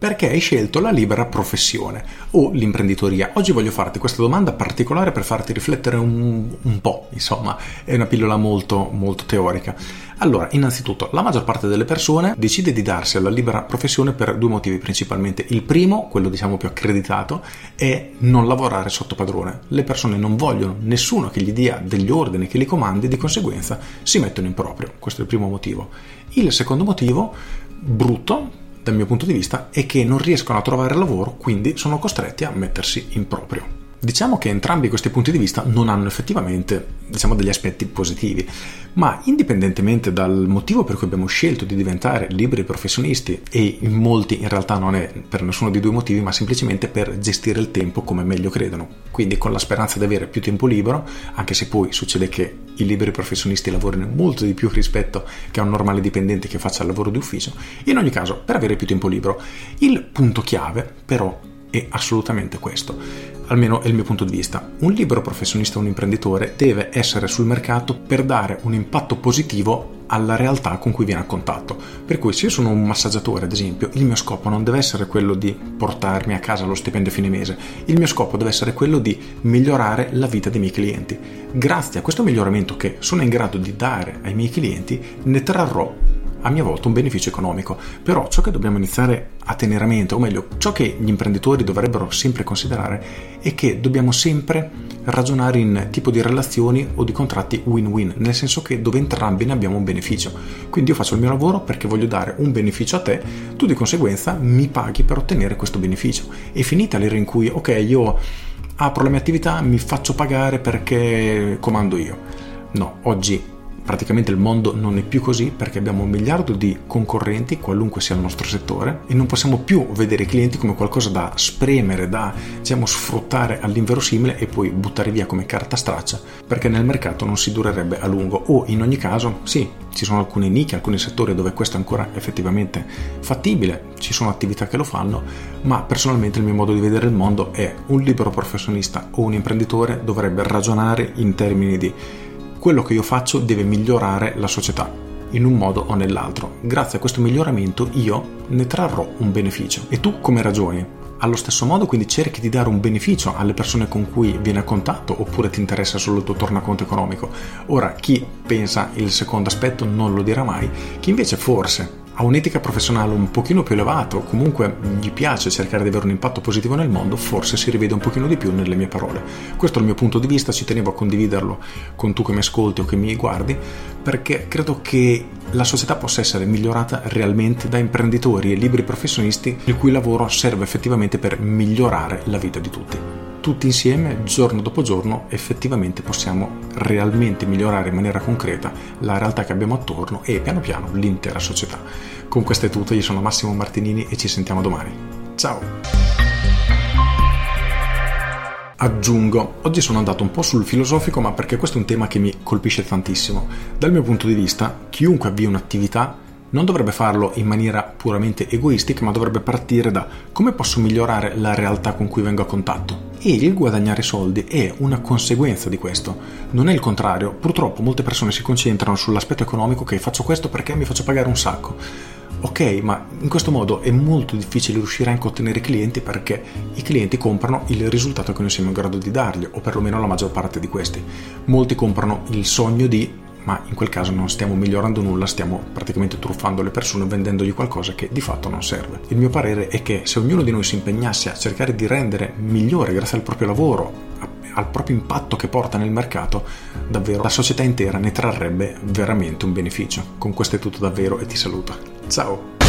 Perché hai scelto la libera professione o l'imprenditoria? Oggi voglio farti questa domanda particolare per farti riflettere un, un, po', insomma, è una pillola molto, molto teorica. Allora, innanzitutto, la maggior parte delle persone decide di darsi alla libera professione per due motivi principalmente. Il primo, quello diciamo più accreditato, è non lavorare sotto padrone. Le persone non vogliono nessuno che gli dia degli ordini, che li comandi, di conseguenza si mettono in proprio. Questo è il primo motivo. Il secondo motivo, brutto, dal mio punto di vista, è che non riescono a trovare lavoro, quindi sono costretti a mettersi in proprio. Diciamo che entrambi questi punti di vista non hanno effettivamente diciamo, degli aspetti positivi, ma indipendentemente dal motivo per cui abbiamo scelto di diventare liberi professionisti, e in molti in realtà non è per nessuno dei due motivi, ma semplicemente per gestire il tempo come meglio credono, quindi con la speranza di avere più tempo libero, anche se poi succede che i liberi professionisti lavorino molto di più rispetto che a un normale dipendente che faccia il lavoro di ufficio, in ogni caso per avere più tempo libero. Il punto chiave però è assolutamente questo almeno è il mio punto di vista. Un libero professionista, un imprenditore, deve essere sul mercato per dare un impatto positivo alla realtà con cui viene a contatto. Per cui se io sono un massaggiatore, ad esempio, il mio scopo non deve essere quello di portarmi a casa lo stipendio a fine mese, il mio scopo deve essere quello di migliorare la vita dei miei clienti. Grazie a questo miglioramento che sono in grado di dare ai miei clienti, ne trarrò a mia volta un beneficio economico. Però ciò che dobbiamo iniziare a tenere a mente, o meglio, ciò che gli imprenditori dovrebbero sempre considerare, è che dobbiamo sempre ragionare in tipo di relazioni o di contratti win-win, nel senso che dove entrambi ne abbiamo un beneficio. Quindi io faccio il mio lavoro perché voglio dare un beneficio a te, tu di conseguenza mi paghi per ottenere questo beneficio. E finita l'era in cui, ok, io apro la mia attività, mi faccio pagare perché comando io. No, oggi praticamente il mondo non è più così perché abbiamo un miliardo di concorrenti, qualunque sia il nostro settore, e non possiamo più vedere i clienti come qualcosa da spremere, da diciamo, sfruttare all'inverosimile e poi buttare via come carta straccia, perché nel mercato non si durerebbe a lungo. O in ogni caso, sì, ci sono alcune nicchie, alcuni settori dove questo è ancora effettivamente fattibile, ci sono attività che lo fanno, ma personalmente il mio modo di vedere il mondo è un libero professionista o un imprenditore dovrebbe ragionare in termini di quello che io faccio deve migliorare la società in un modo o nell'altro. Grazie a questo miglioramento io ne trarrò un beneficio. E tu come ragioni? Allo stesso modo quindi cerchi di dare un beneficio alle persone con cui vieni a contatto oppure ti interessa solo il tuo tornaconto economico? Ora, chi pensa il secondo aspetto non lo dirà mai, chi invece forse ha un'etica professionale un pochino più elevata o comunque gli piace cercare di avere un impatto positivo nel mondo, forse si rivede un pochino di più nelle mie parole. Questo è il mio punto di vista, ci tenevo a condividerlo con tu che mi ascolti o che mi guardi, perché credo che la società possa essere migliorata realmente da imprenditori e liberi professionisti il cui lavoro serve effettivamente per migliorare la vita di tutti tutti insieme, giorno dopo giorno, effettivamente possiamo realmente migliorare in maniera concreta la realtà che abbiamo attorno e piano piano l'intera società. Con questo è tutto, io sono Massimo Martinini e ci sentiamo domani. Ciao! Aggiungo, oggi sono andato un po' sul filosofico, ma perché questo è un tema che mi colpisce tantissimo. Dal mio punto di vista, chiunque avvia un'attività non dovrebbe farlo in maniera puramente egoistica, ma dovrebbe partire da come posso migliorare la realtà con cui vengo a contatto. E il guadagnare soldi è una conseguenza di questo, non è il contrario. Purtroppo molte persone si concentrano sull'aspetto economico che faccio questo perché mi faccio pagare un sacco. Ok, ma in questo modo è molto difficile riuscire anche a ottenere clienti perché i clienti comprano il risultato che noi siamo in grado di dargli, o perlomeno la maggior parte di questi. Molti comprano il sogno di ma in quel caso non stiamo migliorando nulla, stiamo praticamente truffando le persone vendendogli qualcosa che di fatto non serve. Il mio parere è che se ognuno di noi si impegnasse a cercare di rendere migliore grazie al proprio lavoro, al proprio impatto che porta nel mercato, davvero la società intera ne trarrebbe veramente un beneficio. Con questo è tutto davvero e ti saluto. Ciao!